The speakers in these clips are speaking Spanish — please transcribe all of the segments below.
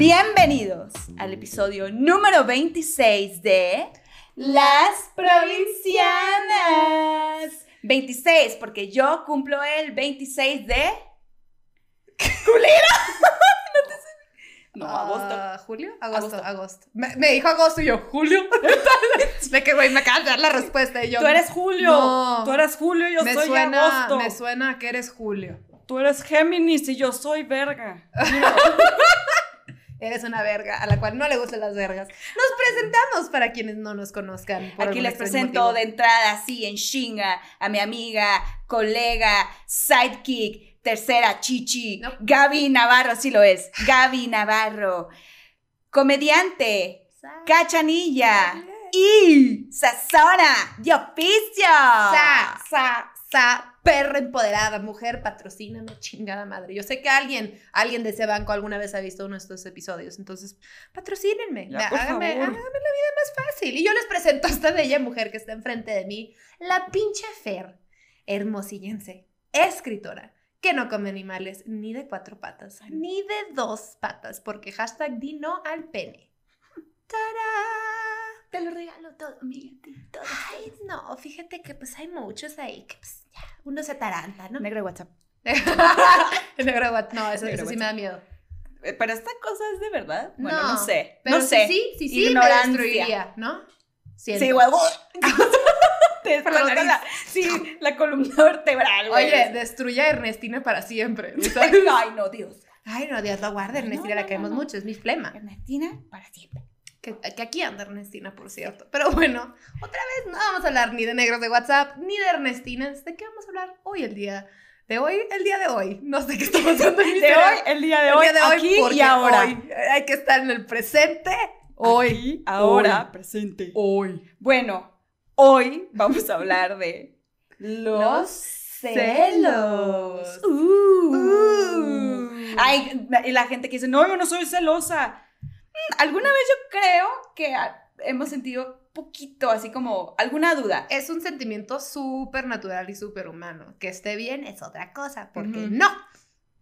Bienvenidos al episodio número 26 de Las Provincianas. 26, porque yo cumplo el 26 de... ¡Culera! no. No, agosto. Ah, ¿Julio? Agosto, Agosto. agosto. Me, me dijo agosto y yo, ¿julio? de que, güey, me acabas de dar la respuesta y yo... Tú eres Julio. No. Tú eres Julio y yo me soy suena, agosto. Me suena que eres Julio. Tú eres Géminis y yo soy verga. Eres una verga a la cual no le gustan las vergas. Nos presentamos para quienes no nos conozcan. por Aquí les presento motivo. de entrada, así en chinga, a mi amiga, colega, sidekick, tercera chichi, No. Gaby Navarro, sí lo es, Gaby Navarro, comediante, cachanilla y sazona de oficio. Sa, sa, sa, perra empoderada, mujer, patrocíname, chingada madre. Yo sé que alguien, alguien de ese banco alguna vez ha visto uno de estos episodios, entonces patrocínenme, Ya, Me- por háganme, favor. háganme la vida más fácil. Y yo les presento a esta bella mujer que está enfrente de mí, la pinche Fer, hermosillense, escritora, que no come animales ni de cuatro patas, ni de dos patas, porque hashtag di no al pene. ¡Tará! Te lo regalo todo, amiga, todo. Ay, no, fíjate que pues hay muchos ahí que pues ya, uno se ataranta, ¿no? Negro de WhatsApp. Negro what- no, eso, sí me da miedo. Eh, Pero esta cosa es de verdad. Bueno, no, No, sé. Pero no sé. sí, sí, sí, me Ignorancia. destruiría, ¿no? Siento. Sí, huevo. Te la sí, la columna vertebral, güey. Oye, destruye a Ernestina para siempre. Ay, no, Dios. Ay, no, Dios la guarde, Ernestina No, la queremos mucho, es mi flema. Ernestina para siempre. Que, que aquí anda Ernestina, por cierto. Pero bueno, otra vez no vamos a hablar ni de negros de WhatsApp, ni de Ernestinas. ¿De qué vamos a hablar hoy el día de hoy? El día de hoy. No sé qué está pasando en mi De hoy, el día de El hoy, día de hoy, aquí y ahora. hoy hay que estar en el presente. Hoy. Aquí, ahora, Hoy. presente. Hoy. Bueno, hoy vamos a hablar de los, Los celos. celos. Uh. Uh. Ay, y la gente que dice, no, yo no soy celosa. Alguna vez yo creo que hemos sentido poquito, así como alguna duda. Es un sentimiento súper natural y súper humano. Que esté bien es otra cosa, porque Ujú. no.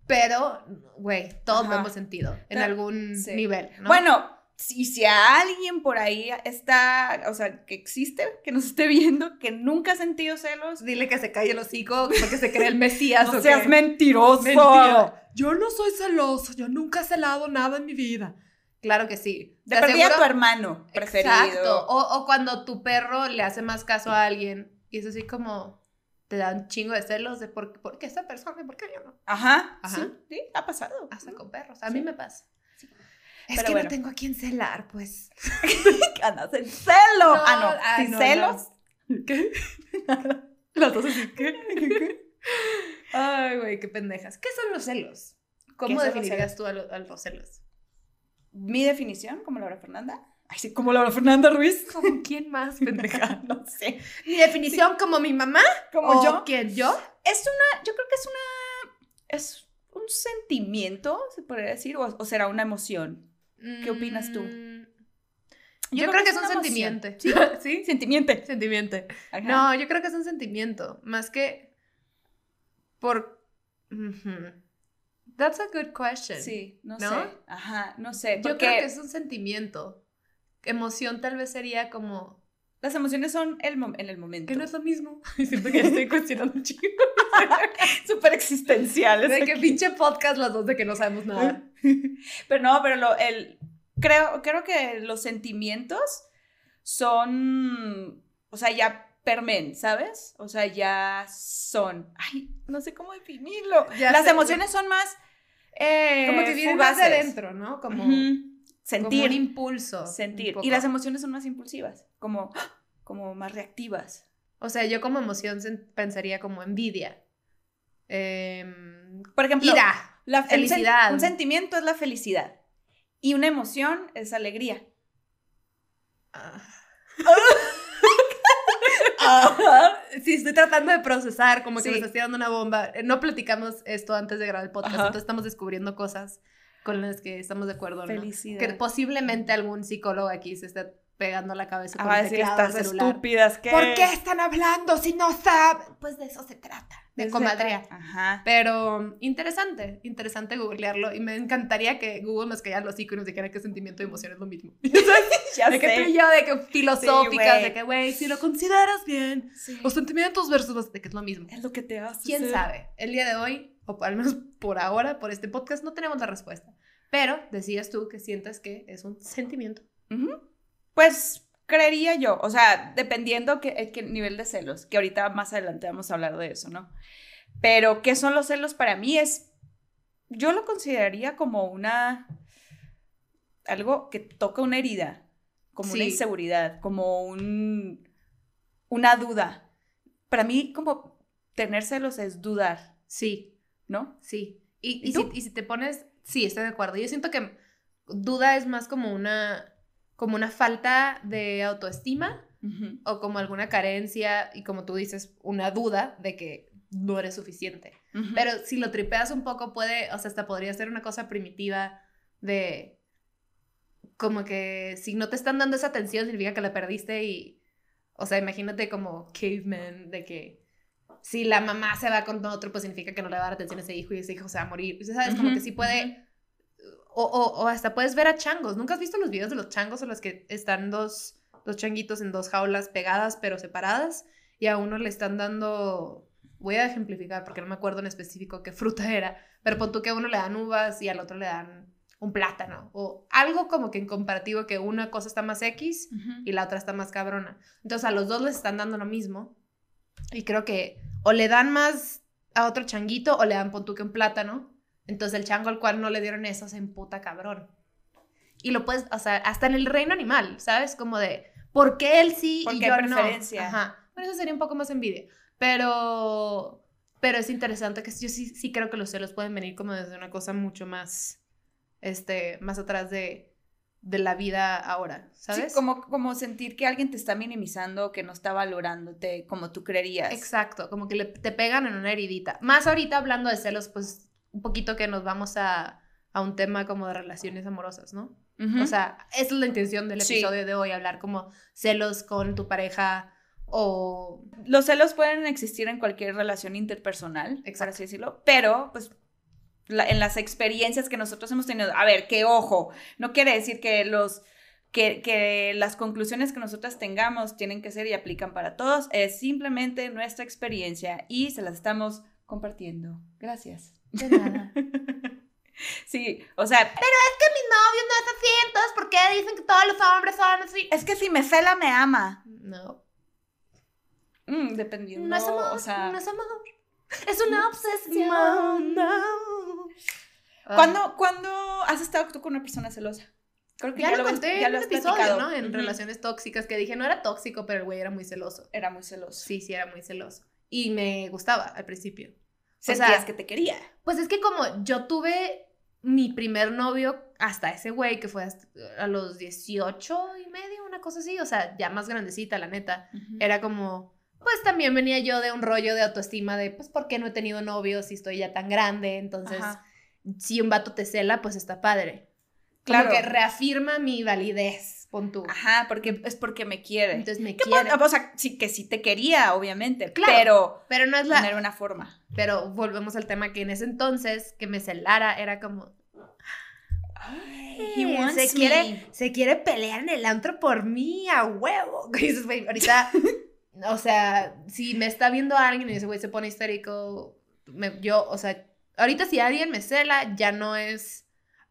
Pero, güey, todos lo Ajá. hemos sentido en algún sí. nivel, ¿no? Bueno, si, si a alguien por ahí está, o sea, que existe, que nos esté viendo, que nunca ha sentido celos, dile que se calle el hocico porque se cree el Mesías. no ¿o seas qué? mentiroso. Mentira. Yo no soy celoso, yo nunca he celado nada en mi vida. Claro que sí. De Te a aseguro- tu hermano preferido. Exacto. O, o cuando tu perro le hace más caso a alguien y es así como te dan chingo de celos de por, por qué esa persona y por qué yo no. Ajá. Ajá. Sí, sí, ha pasado. Hasta con perros. A Sí. mí me pasa. Sí. Es Pero que bueno. no tengo a quién celar, pues. Andas en celo. ah, no. ay, ¿Sin no, celos? ¿Qué? Las dos así, ¿qué? Ay, güey, qué pendejas. ¿Qué son los celos? ¿Cómo los definirías tú a, lo- a los celos? Mi definición, como Laura Fernanda. Ay, sí, como Laura Fernanda Ruiz. ¿Como quién más, pendeja? no sé. ¿Mi definición como mi mamá? Como ¿O yo. quién, yo? Es una, yo creo que es una, es un sentimiento, se podría decir, o, o será una emoción. ¿Qué opinas tú? Mm, Yo, creo, que es un sentimiento. ¿Sí? Sentimiento. Sentimiento. No, yo creo que es un sentimiento. Más que por. Ujú. That's a good question. Sí, no, ¿No? sé. Ajá, no sé. Yo creo que es un sentimiento. Emoción tal vez sería como. las emociones son el en el momento. Que no es lo mismo. Siento que estoy cuestionando un chico. súper existenciales. De que aquí. pinche podcast las dos de que no sabemos nada. Pero no, pero lo, el, creo, creo que los sentimientos son, o sea, ya permen, ¿sabes? O sea, ya son, ay, no sé cómo definirlo. Ya Las sé, emociones son más Eh, Como que vienen más de adentro, ¿no? Como, sentir, un impulso. sentir. Y las emociones son más impulsivas, como, como más reactivas. O sea, yo como emoción pensaría como envidia. Em, Por ejemplo, ira. la, felicidad. un sentimiento es la felicidad y una emoción es alegría. Ah. Ajá. Sí, estoy tratando de procesar, como que Sí. me está tirando una bomba. Eh, No platicamos esto antes de grabar el podcast, Ajá. entonces estamos descubriendo cosas con las que estamos de acuerdo, ¿no? Felicidad. Que posiblemente algún psicólogo aquí se esté pegando la cabeza con Ah, el decir teclado del estas celular. estúpidas que... ¿Por qué están hablando si no saben? Pues de eso se trata, de Desde- comadrea. Ajá. Pero interesante, interesante googlearlo y me encantaría que Google nos callara los iconos y dijera que sentimiento y emoción es lo mismo. Ya de que tú sé. y yo, de que filosóficas, güey. de que, güey, si lo consideras bien, Sí. los sentimientos versus de que es lo mismo. Es lo que te hace ¿Quién ser- sabe? El día de hoy, o al menos por ahora, por este podcast, no tenemos la respuesta. Pero decías tú que sientas que es un sentimiento. Ujú. Pues creería yo, o sea, dependiendo que, el que nivel de celos, que ahorita más adelante vamos a hablar de eso, ¿no? Pero ¿qué son los celos para mí? Es, yo lo consideraría como una, algo que toca una herida, como una Sí. inseguridad, como un, una duda. Para mí como tener celos es dudar, Sí, ¿no? sí. Y, ¿Y y, tú? si, y si te pones, sí, estoy de acuerdo. Yo siento que duda es más como una, como una falta de autoestima o como alguna carencia y como tú dices, una duda de que no eres suficiente. Pero si lo tripeas un poco, puede, o sea, hasta podría ser una cosa primitiva de como que si no te están dando esa atención significa que la perdiste y, o sea, imagínate como caveman de que si la mamá se va con otro, pues significa que no le va a dar atención a ese hijo y ese hijo se va a morir. O sea, ¿sabes? Como que sí puede, o, o, o hasta puedes ver a changos. ¿Nunca has visto los videos de los changos en los que están dos, dos changuitos en dos jaulas pegadas pero separadas y a uno le están dando, voy a ejemplificar porque no me acuerdo en específico qué fruta era, pero pon tú que a uno le dan uvas y al otro le dan un plátano o algo como que en comparativo que una cosa está más X y la otra está más cabrona. Entonces a los dos les están dando lo mismo y creo que o le dan más a otro changuito o le dan pon tú que un plátano. Entonces el chango al cual no le dieron eso se emputa cabrón. Y lo puedes, o sea, hasta en el reino animal, ¿sabes? Como de, ¿por qué él sí y yo no? Ajá. Bueno, eso sería un poco más envidia. Pero, pero es interesante que yo sí, sí creo que los celos pueden venir como desde una cosa mucho más, este, más atrás de, de la vida ahora, ¿sabes? Sí, como, como sentir que alguien te está minimizando, que no está valorándote como tú creerías. Exacto, como que le- te pegan en una heridita. Más ahorita hablando de celos, pues un poquito que nos vamos a, a un tema como de relaciones amorosas, ¿no? O sea, esa es la intención del Sí. episodio de hoy, hablar como celos con tu pareja o... los celos pueden existir en cualquier relación interpersonal, por así decirlo, pero pues la- en las experiencias que nosotros hemos tenido, a ver, que ojo, no quiere decir que los que, que las conclusiones que nosotras tengamos tienen que ser y aplican para todos, es simplemente nuestra experiencia y se las estamos compartiendo. Gracias. De nada. Sí, o sea, Mi novio no es así, entonces ¿por qué dicen que todos los hombres son así? es que si me cela me ama. No, Mm, dependiendo, no es amor, o sea, no es amor. Es una obsesión. Ah. ¿Cuándo, ¿Cuándo has estado tú con una persona celosa? Creo que Ya, lo habías- conté ya en lo un has episodio, platicado. ¿no? En relaciones tóxicas que dije, no era tóxico, pero el güey era muy celoso. Era muy celoso. Sí, sí, era muy celoso. Y me gustaba al principio. Sentías sea, que te quería. Pues es que como yo tuve mi primer novio hasta ese güey que fue a los 18 y medio, una cosa así, o sea, ya más grandecita, la neta. Era como, pues también venía yo de un rollo de autoestima de, pues, ¿por qué no he tenido novios si estoy ya tan grande? Entonces, Ajá. si un vato te cela, pues está padre. Claro. Como que reafirma mi validez, pon tú. Ajá, porque es porque me quiere. Entonces me ¿Qué quiere. O sea, sí que sí te quería, obviamente, Claro, pero Pero no es la... era una forma. Pero volvemos al tema que en ese entonces, que me celara, era como... He wants se, me. quiere, se quiere pelear en el antro por mí, a huevo. Y dices, güey, ahorita, o sea, si me está viendo alguien y ese güey se pone histérico, me- yo, o sea, ahorita si alguien me cela, ya no es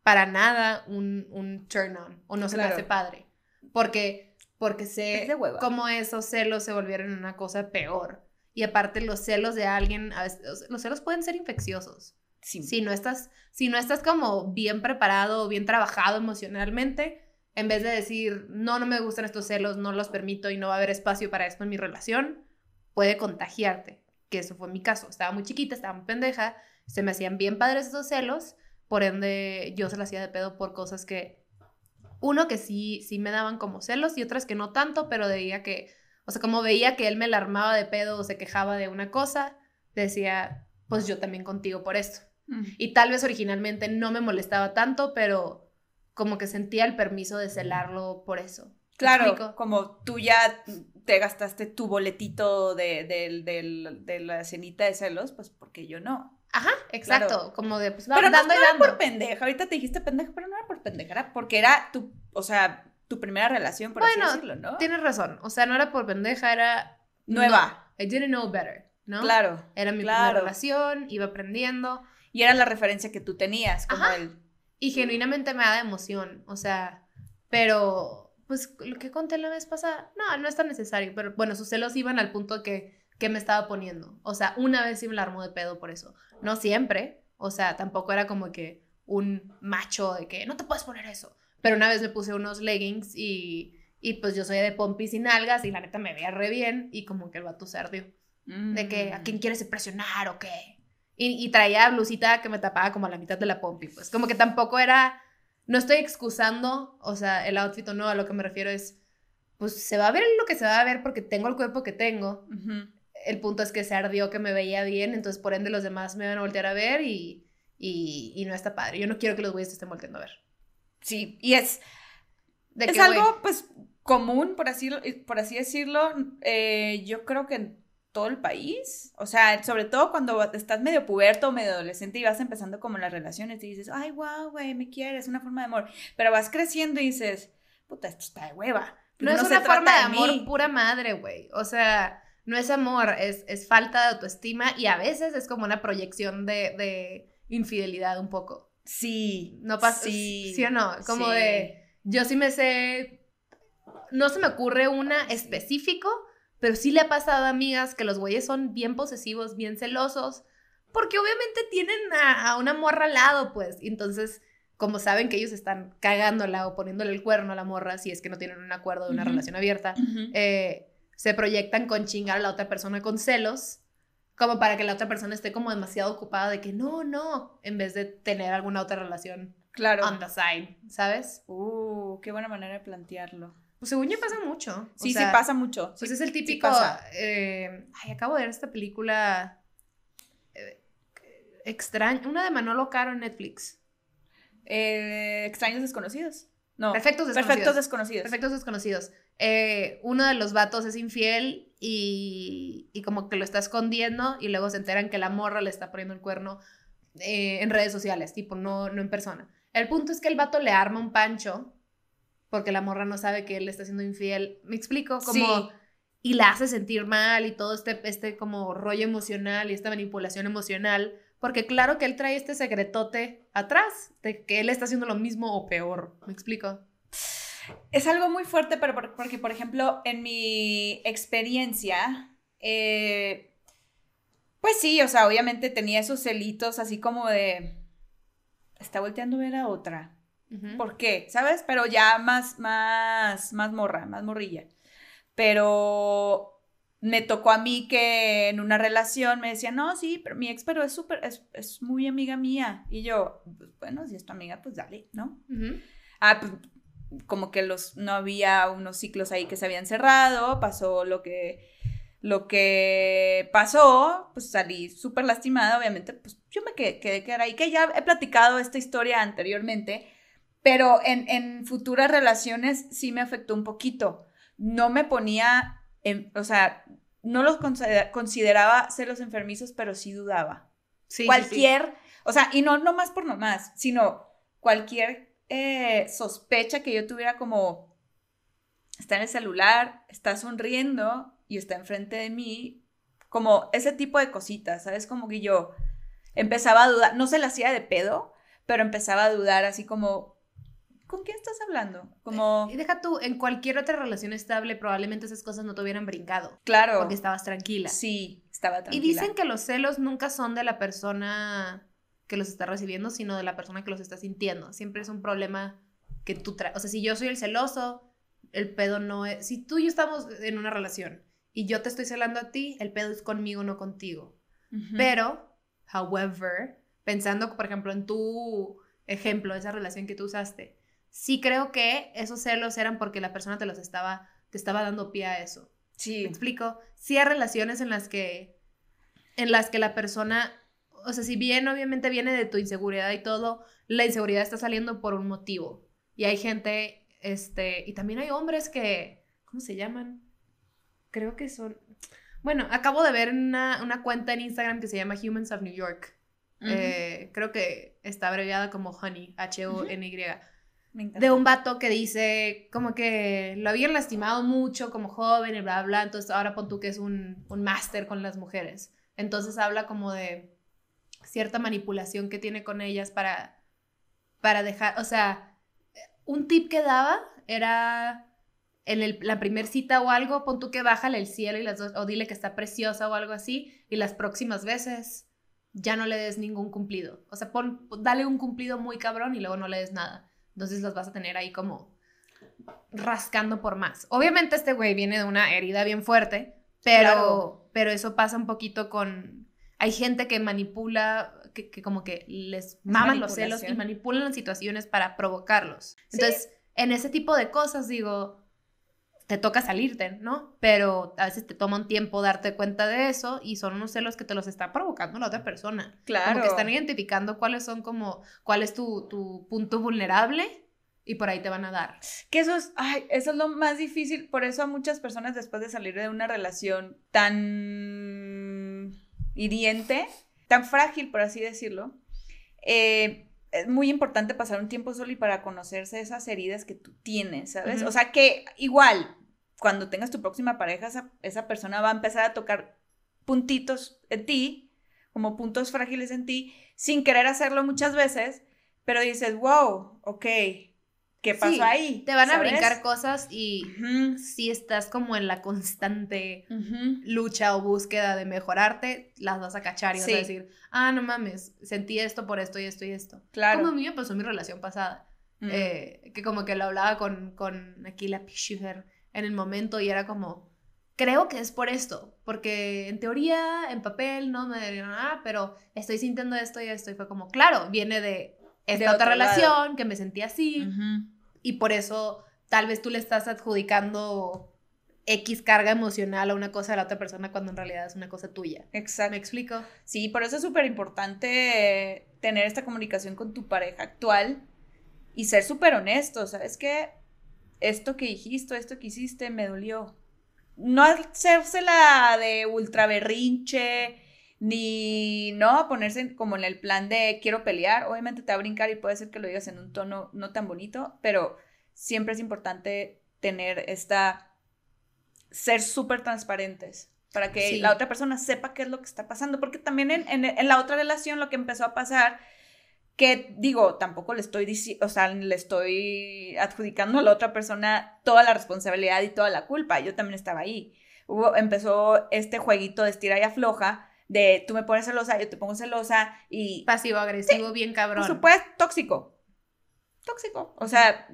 para nada un, un turn on, o no se me Claro. hace padre. Porque, porque sé Es cómo esos celos se volvieron una cosa peor. Y aparte los celos de alguien, a veces- los celos pueden ser infecciosos. Sí. Si no estás, si no estás como bien preparado o bien trabajado emocionalmente, en vez de decir, no, no me gustan estos celos, no los permito y no va a haber espacio para esto en mi relación, puede contagiarte. Que eso fue mi caso. Estaba muy chiquita, estaba muy pendeja, se me hacían bien padres esos celos, por ende yo se la hacía de pedo por cosas que, uno que sí, sí me daban como celos y otras que no tanto, pero veía que, o sea, como veía que él me la armaba de pedo o se quejaba de una cosa, decía, pues yo también contigo por esto. Mm. Y tal vez originalmente no me molestaba tanto, pero como que sentía el permiso de celarlo por eso. Claro, como tú ya te gastaste tu boletito de, de, la cenita de celos, pues porque yo no. Ajá, exacto. Como de, pues, pero dando no, era por pendeja. Ahorita te dijiste pendeja, pero no era por pendeja, era porque era tu, o sea, tu primera relación, por así decirlo, ¿no? Tienes razón. O sea, no era por pendeja, era. Nueva. I didn't know better, ¿no? Claro. Era mi primera relación, iba aprendiendo. Y era la referencia que tú tenías, como el. Y genuinamente me da emoción. O sea, pero pues lo que conté la vez pasada, no, no es tan necesario, pero bueno, sus celos iban al punto que, que me estaba poniendo. O sea, una vez sí me la armó de pedo por eso. No siempre, o sea, tampoco era como que un macho de que no te puedes poner eso. Pero una vez me puse unos leggings y, y pues yo soy de pompis y nalgas y la neta me veía re bien y como que el vato se ardió. De que a quién mm. quieres impresionar o qué. Y, y traía blusita que me tapaba como a la mitad de la pompi, pues como que tampoco era no estoy excusando, o sea, el outfit o no, a lo que me refiero es, pues se va a ver lo que se va a ver porque tengo el cuerpo que tengo. El punto es que se ardió que me veía bien, entonces por ende los demás me van a voltear a ver y, y, no está padre. Yo no quiero que los güeyes estén volteando a ver. Sí, y es, ¿De es algo pues común, por así, por así decirlo. Eh, yo creo que todo el país. O sea, sobre todo cuando estás medio puberto, medio adolescente y vas empezando como las relaciones y dices, ay, wow, güey, me quieres, una forma de amor. Pero vas creciendo y dices, puta, esto está de hueva. No, es una forma de, amor pura madre, güey. O sea, no es amor, es, es, falta de autoestima y a veces es como una proyección de, de infidelidad un poco. Sí. No pasa. Sí. sí. o no? Como de. Yo sí me sé. No se me ocurre una específico, pero sí le ha pasado a amigas que los güeyes son bien posesivos, bien celosos, porque obviamente tienen a, una morra al lado, pues. Entonces, como saben que ellos están cagándola o poniéndole el cuerno a la morra, si es que no tienen un acuerdo de una relación abierta, eh, se proyectan con chingar a la otra persona con celos, como para que la otra persona esté como demasiado ocupada de que no, no, en vez de tener alguna otra relación claro. on the side, ¿sabes? Uh, qué buena manera de plantearlo. Pues según yo pasa mucho. Sí, sí pasa mucho. Pues es el típico. Eh, ay, acabo de ver esta película eh, extraña. Una de Manolo Caro en Netflix. Eh, extraños desconocidos. No. Perfectos desconocidos. Perfectos desconocidos. Perfectos desconocidos. Uno de los vatos es infiel y, y, como que lo está escondiendo y luego se enteran que la morra le está poniendo el cuerno en redes sociales, tipo, no, no en persona. El punto es que el vato le arma un pancho porque la morra no sabe que él está siendo infiel. ¿Me explico? Como... Y la hace sentir mal y todo este, este como rollo emocional y esta manipulación emocional. Porque claro que él trae este secretote atrás, de que él está haciendo lo mismo o peor. ¿Me explico? Es algo muy fuerte, pero porque, por ejemplo, en mi experiencia, eh, pues sí, o sea, obviamente tenía esos celitos así como de, está volteando a ver a otra, ¿Por qué? ¿Sabes? Pero ya más, más, más morra, más morrilla. Pero me tocó a mí que en una relación me decían, no, sí, pero mi ex, pero es súper, es, muy amiga mía. Y yo, pues, bueno, si es tu amiga, pues dale, ¿no? Ah, pues como que los, no había unos ciclos ahí que se habían cerrado, pasó lo que, lo que pasó, pues salí súper lastimada, obviamente, pues yo me quedé, quedé, ahí, que ya he platicado esta historia anteriormente, pero en, futuras relaciones sí me afectó un poquito. No me ponía, en, o sea, no los consideraba celos enfermizos, pero sí dudaba. Sí, cualquier, o sea, y no, no más por nomás, sino cualquier eh, sospecha que yo tuviera como, está en el celular, está sonriendo y está enfrente de mí, como ese tipo de cositas, ¿sabes? Como que yo empezaba a dudar, no se la hacía de pedo, pero empezaba a dudar así como, ¿con quién estás hablando? Como... Y deja tú, en cualquier otra relación estable probablemente esas cosas no te hubieran brincado. Claro. Porque estabas tranquila. Sí, estaba tranquila. Y dicen que los celos nunca son de la persona que los está recibiendo, sino de la persona que los está sintiendo. Siempre es un problema que tú traes. O sea, si yo soy el celoso, el pedo no es... Si tú y yo estamos en una relación y yo te estoy celando a ti, el pedo es conmigo, no contigo. Pero, however, pensando, por ejemplo, en tu ejemplo, esa relación que tú usaste, sí creo que esos celos eran porque la persona te los estaba, te estaba dando pie a eso. Sí. ¿Me explico? Sí hay relaciones en las que, en las que la persona, o sea, si bien obviamente viene de tu inseguridad y todo, la inseguridad está saliendo por un motivo. Y hay gente, Este, y también hay hombres que, ¿cómo se llaman? Creo que son, bueno, acabo de ver una, una cuenta en Instagram que se llama Humans of New York. Eh, creo que está abreviada como Honey, H-O-N-Y. De un vato que dice como que lo habían lastimado mucho como joven y bla, bla, entonces ahora pon tú que es un, un máster con las mujeres. Entonces habla como de cierta manipulación que tiene con ellas para, para dejar, o sea, un tip que daba era en la primer cita o algo, pon tú que bájale el cielo y las dos, o dile que está preciosa o algo así, y las próximas veces ya no le des ningún cumplido. O sea, pon, dale un cumplido muy cabrón y luego no le des nada. Entonces los vas a tener ahí como rascando por más. Obviamente este güey viene de una herida bien fuerte, pero, pero eso pasa un poquito con... Hay gente que manipula, que, como que les maman los celos y manipulan las situaciones para provocarlos. Entonces, en ese tipo de cosas digo, te toca salirte, ¿no? Pero a veces te toma un tiempo darte cuenta de eso y son unos celos que te los está provocando la otra persona. Claro. Como que están identificando cuáles son como, cuál es tu, tu punto vulnerable y por ahí te van a dar. Que eso es, ay, eso es lo más difícil, por eso a muchas personas después de salir de una relación tan hiriente, tan frágil, por así decirlo, eh, es muy importante pasar un tiempo solo y para conocerse esas heridas que tú tienes, ¿sabes? O sea que igual, cuando tengas tu próxima pareja, esa, persona va a empezar a tocar puntitos en ti, como puntos frágiles en ti, sin querer hacerlo muchas veces, pero dices, wow, ok, ¿qué pasó ahí? Te van a brincar cosas y si estás como en la constante lucha o búsqueda de mejorarte, las vas a cachar y vas a decir, ah, no mames, sentí esto por esto y esto y esto. Claro. Como a mí me pasó mi relación pasada, eh, que como que lo hablaba con, con aquí la Pishuher en el momento y era como, creo que es por esto, porque en teoría, en papel, no me dirían nada, pero estoy sintiendo esto y esto y fue como, claro, viene de esta otra relación que me sentí así y por eso tal vez tú le estás adjudicando X carga emocional a una cosa de la otra persona cuando en realidad es una cosa tuya. Exacto. ¿Me explico? Sí, por eso es súper importante tener esta comunicación con tu pareja actual y ser súper honesto, ¿sabes qué? esto que dijiste, esto que hiciste me dolió. No hacérsela de ultra berrinche, ni no ponerse como en el plan de quiero pelear. Obviamente te va a brincar y puede ser que lo digas en un tono no tan bonito, pero siempre es importante tener esta, ser súper transparentes para que la otra persona sepa qué es lo que está pasando, porque también en, en la otra relación lo que empezó a pasar que digo, tampoco le estoy diciendo, o sea, le estoy adjudicando a la otra persona toda la responsabilidad y toda la culpa. Yo también estaba ahí. Hubo, empezó este jueguito de estira y afloja, de tú me pones celosa, yo te pongo celosa y... Pasivo, agresivo, bien cabrón. Por supuesto, tóxico. Tóxico. O sea,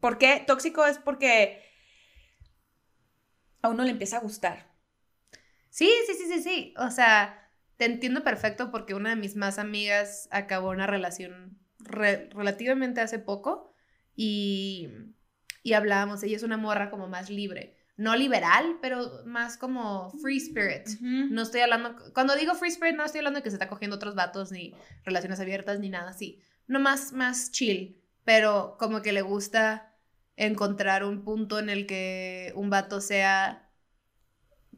¿por qué? Tóxico es porque a uno le empieza a gustar. Sí, sí, sí, sí, sí. O sea, te entiendo perfecto porque una de mis más amigas acabó una relación relativamente hace poco y, y hablábamos, ella es una morra como más libre, no liberal, pero más como free spirit. No estoy hablando, cuando digo free spirit no estoy hablando de que se está cogiendo otros vatos ni relaciones abiertas ni nada así, no más, más chill, pero como que le gusta encontrar un punto en el que un vato sea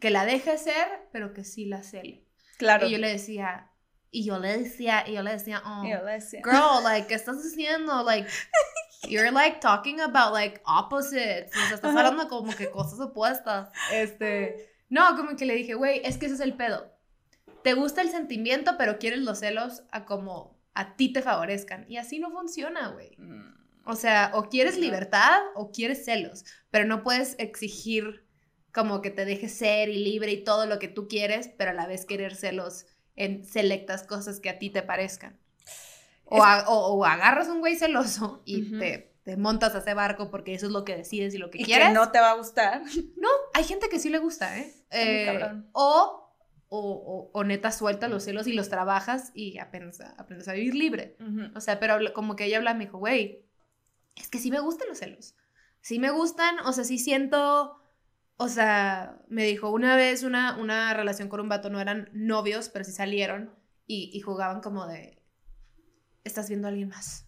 que la deje ser, pero que sí la cele. Claro. Y yo le decía, y yo le decía, y yo le decía, oh, girl, like, ¿qué estás haciendo? Like, you're like talking about like opposites. O sea, estás hablando como que cosas opuestas. Este, no, como que le dije, güey, es que ese es el pedo. Te gusta el sentimiento, pero quieres los celos a como a ti te favorezcan. Y así no funciona, güey. Mm. O sea, o quieres libertad o quieres celos, pero no puedes exigir como que te dejes ser y libre y todo lo que tú quieres, pero a la vez querer celos en selectas cosas que a ti te parezcan. O, o, agarras un güey celoso y te, te, montas a ese barco porque eso es lo que decides y lo que quieres. Que no te va a gustar. No, hay gente que sí le gusta, ¿eh? eh o, o, o, neta suelta los celos y los trabajas y aprendes a, aprendes a vivir libre. O sea, pero como que ella habla, me dijo, güey, es que sí me gustan los celos. Sí me gustan, o sea, sí siento o sea, me dijo una vez una, una relación con un vato, no eran novios, pero sí salieron y, jugaban como de, estás viendo a alguien más.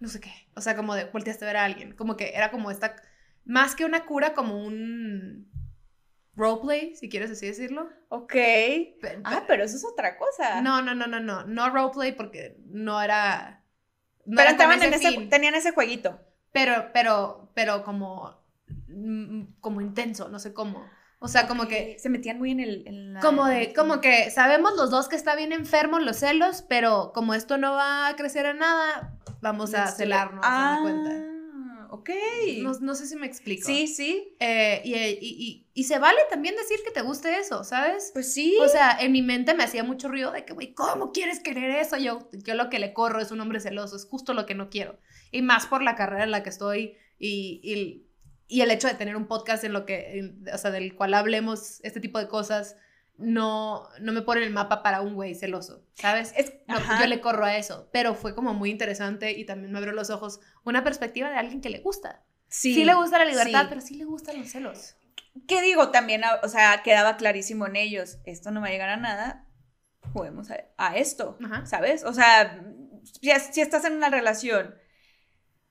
no sé qué. O sea, como de volteaste a ver a alguien. Como que era como esta, más que una cura, como un roleplay, si quieres así decirlo. Ok. Ah, pero eso es otra cosa. No, no, no, no, no. No roleplay porque no era. No pero era estaban en ese, fin. tenían ese jueguito. Pero, pero, pero como. mm, Como intenso, no sé cómo. O sea, como que. Se metían muy en el... en la- Como de, como que sabemos los dos que está bien enfermos los celos, pero como esto no va a crecer en nada, vamos a celarnos, Ah, cuenta. ok. No, no sé si me explico. Sí, sí. Eh, y, y- y- y se vale también decir que te guste eso, ¿sabes? Pues sí. O sea, en mi mente me hacía mucho ruido de que, güey, ¿cómo quieres querer eso? Yo, yo lo que le corro es un hombre celoso, es justo lo que no quiero. Y más por la carrera en la que estoy y, y, el hecho de tener un podcast en lo que, en- o sea, del cual hablemos este tipo de cosas, no, no me pone el mapa para un güey celoso, ¿sabes? Es- No, yo le corro a eso, pero fue como muy interesante y también me abrió los ojos una perspectiva de alguien que le gusta. Sí, Sí, le gusta la libertad, sí. pero sí le gustan los celos. ¿Qué digo? También, ah, o sea, quedaba clarísimo en ellos, esto no va a llegar a nada, juguemos a, a esto, Ajá. ¿sabes? O sea, si, si estás en una relación,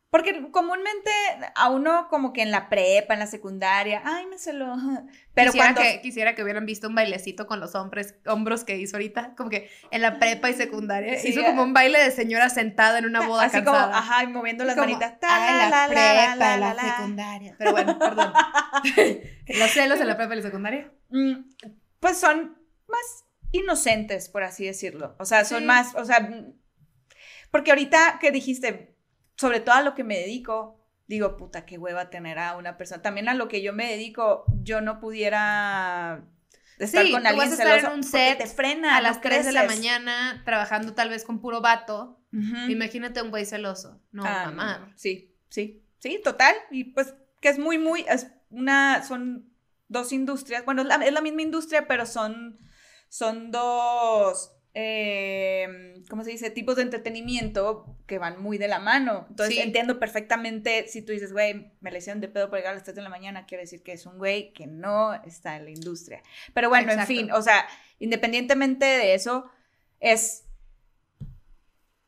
porque comúnmente a uno como que en la prepa, en la secundaria, ay, me celó, pero quisiera, cuando... que, quisiera que hubieran visto un bailecito con los hombres, hombros que hizo ahorita, como que en la prepa y secundaria, Sí, hizo como un baile de señora sentada en una boda Así como, ajá, y moviendo las Como, manitas. ta, "Ah, en la, la prepa, la, la la, la". secundaria. Pero bueno, perdón. los celos en la prepa y la secundaria. Mm, pues son más inocentes, por así decirlo. O sea, son Sí. más, o sea, porque ahorita que dijiste, sobre todo a lo que me dedico, digo, puta, qué hueva tener a una persona. También a lo que yo me dedico, yo no pudiera estar Sí, con alguien vas a estar en celoso un porque set te frena A las no 3 de la mañana, trabajando tal vez con puro vato. Ujú. Imagínate un güey celoso. No, Ah, mamá. no, Sí, sí, sí, total. Y pues que es muy, muy, es una, son dos industrias, bueno, es la, es la misma industria, pero son, son dos, eh, ¿cómo se dice? Tipos de entretenimiento que van muy de la mano. Entonces Sí. entiendo perfectamente si tú dices, güey, me le hicieron de pedo por llegar a las 3 de la mañana, quiere decir que es un güey que no está en la industria. Pero bueno, Exacto. en fin, o sea, independientemente de eso, es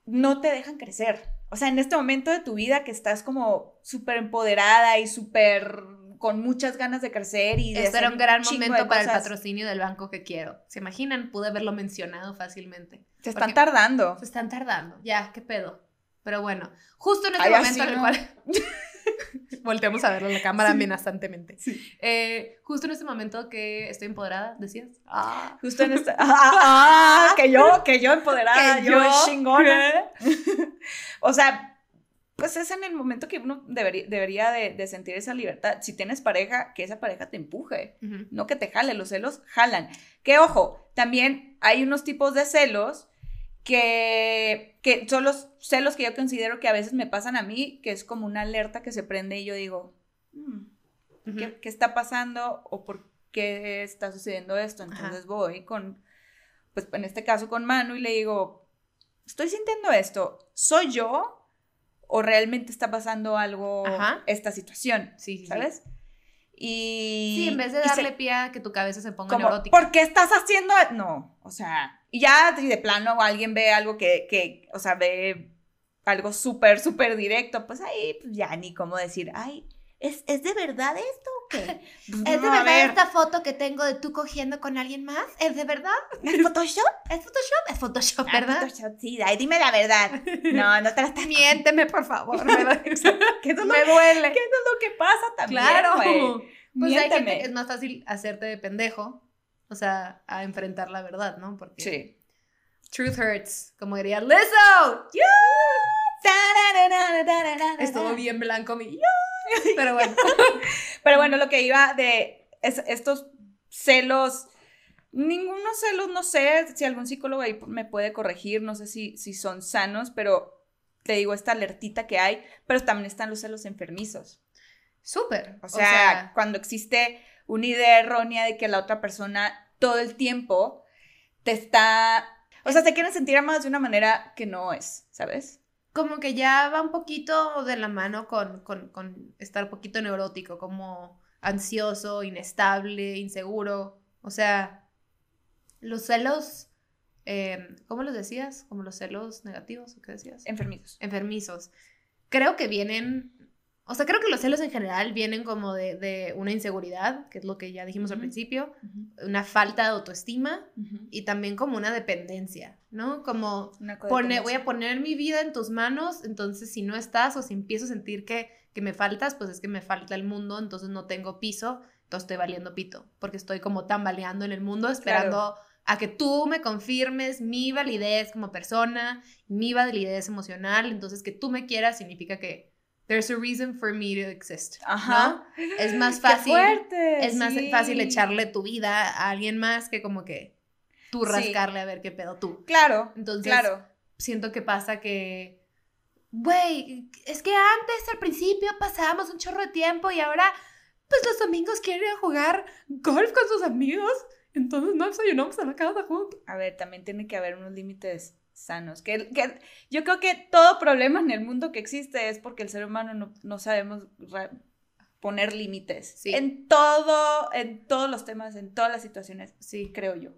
no te dejan crecer. O sea, en este momento de tu vida que estás como súper empoderada y súper con muchas ganas de crecer y de Este era un gran momento para el patrocinio del banco que quiero. ¿Se imaginan? Pude haberlo mencionado fácilmente. Se están tardando. Se están tardando. Ya, qué pedo. Pero bueno, justo en este Ay, momento en el no. cual. Volteamos a verlo en la cámara amenazantemente. Eh, justo en este momento que estoy empoderada, decías. Ah. Justo en esta. Ah, ah, que yo, que yo empoderada, Que yo, yo, chingona. o sea, pues es en el momento que uno debería, debería de, de sentir esa libertad. Si tienes pareja, que esa pareja te empuje. No que te jale, los celos jalan. Que ojo, también hay unos tipos de celos que, que son los celos que yo considero que a veces me pasan a mí, que es como una alerta que se prende y yo digo, "Mm. ¿qué, qué está pasando o por qué está sucediendo esto? Ajá. Entonces voy con, pues en este caso con Manu y le digo, estoy sintiendo esto, ¿soy yo o realmente está pasando algo, Ajá. esta situación? Sí, sí, sí. ¿Sabes? Y, Sí, en vez de se- darle pie a que tu cabeza se ponga como, neurótica. ¿por qué estás haciendo? No, o sea, y ya de plano alguien ve algo que, que o sea, ve algo súper, súper directo, pues ahí pues ya ni cómo decir, ay, ¿es, ¿es de verdad esto o qué? Pues, ¿Es de no, verdad ver, esta foto que tengo de tú cogiendo con alguien más? ¿Es de verdad? ¿Es Photoshop? ¿Es Photoshop? Es Photoshop, Ah, ¿verdad? Photoshop, sí, ay, dime la verdad. No, no te la estás... Miénteme, por favor. ¿verdad? Que eso es lo, Me duele. eso es lo que pasa también, Claro. güey. Pues hay gente Miénteme. que es más fácil hacerte de pendejo, o sea, a enfrentar la verdad, ¿no? Porque Sí. truth hurts, como diría Lizzo. Estuvo bien blanco mi. Pero bueno. Pero bueno, lo que iba de es- estos celos, ningunos celos, no sé si algún psicólogo ahí me puede corregir, no sé si, si son sanos, pero te digo, esta alertita que hay, pero también están los celos enfermizos. Súper. O sea, cuando existe una idea errónea de que la otra persona todo el tiempo te está... O sea, te quieren sentir amados de una manera que no es, ¿sabes? Como que ya va un poquito de la mano con, con, con estar un poquito neurótico, como ansioso, inestable, inseguro. O sea, los celos, eh, ¿cómo los decías? Como los celos negativos, ¿o qué decías? Enfermizos. enfermizos. creo que vienen, o sea, creo que los celos en general vienen como de, de una inseguridad, que es lo que ya dijimos al principio, una falta de autoestima y también como una dependencia, ¿no? Como pone, voy a poner mi vida en tus manos, entonces si no estás o si empiezo a sentir que, que me faltas, pues es que me falta el mundo, entonces no tengo piso, entonces estoy valiendo pito, porque estoy como tambaleando en el mundo esperando a que tú me confirmes mi validez como persona, mi validez emocional, entonces que tú me quieras significa que there's a reason for me to exist. ¿no? Ajá. Es más Qué fácil fuerte, es más fácil echarle tu vida a alguien más que como que tú Sí. rascarle a ver qué pedo tú. Claro, Entonces, claro. siento que pasa que, güey, es que antes al principio pasábamos un chorro de tiempo y ahora, pues los domingos quieren a jugar golf con sus amigos. Entonces no desayunamos en la casa juntos. A ver, también tiene que haber unos límites sanos. Que, que yo creo que todo problema en el mundo que existe es porque el ser humano no, no sabemos poner límites. Sí. En todo, en todos los temas, en todas las situaciones, Sí. creo yo.